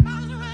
about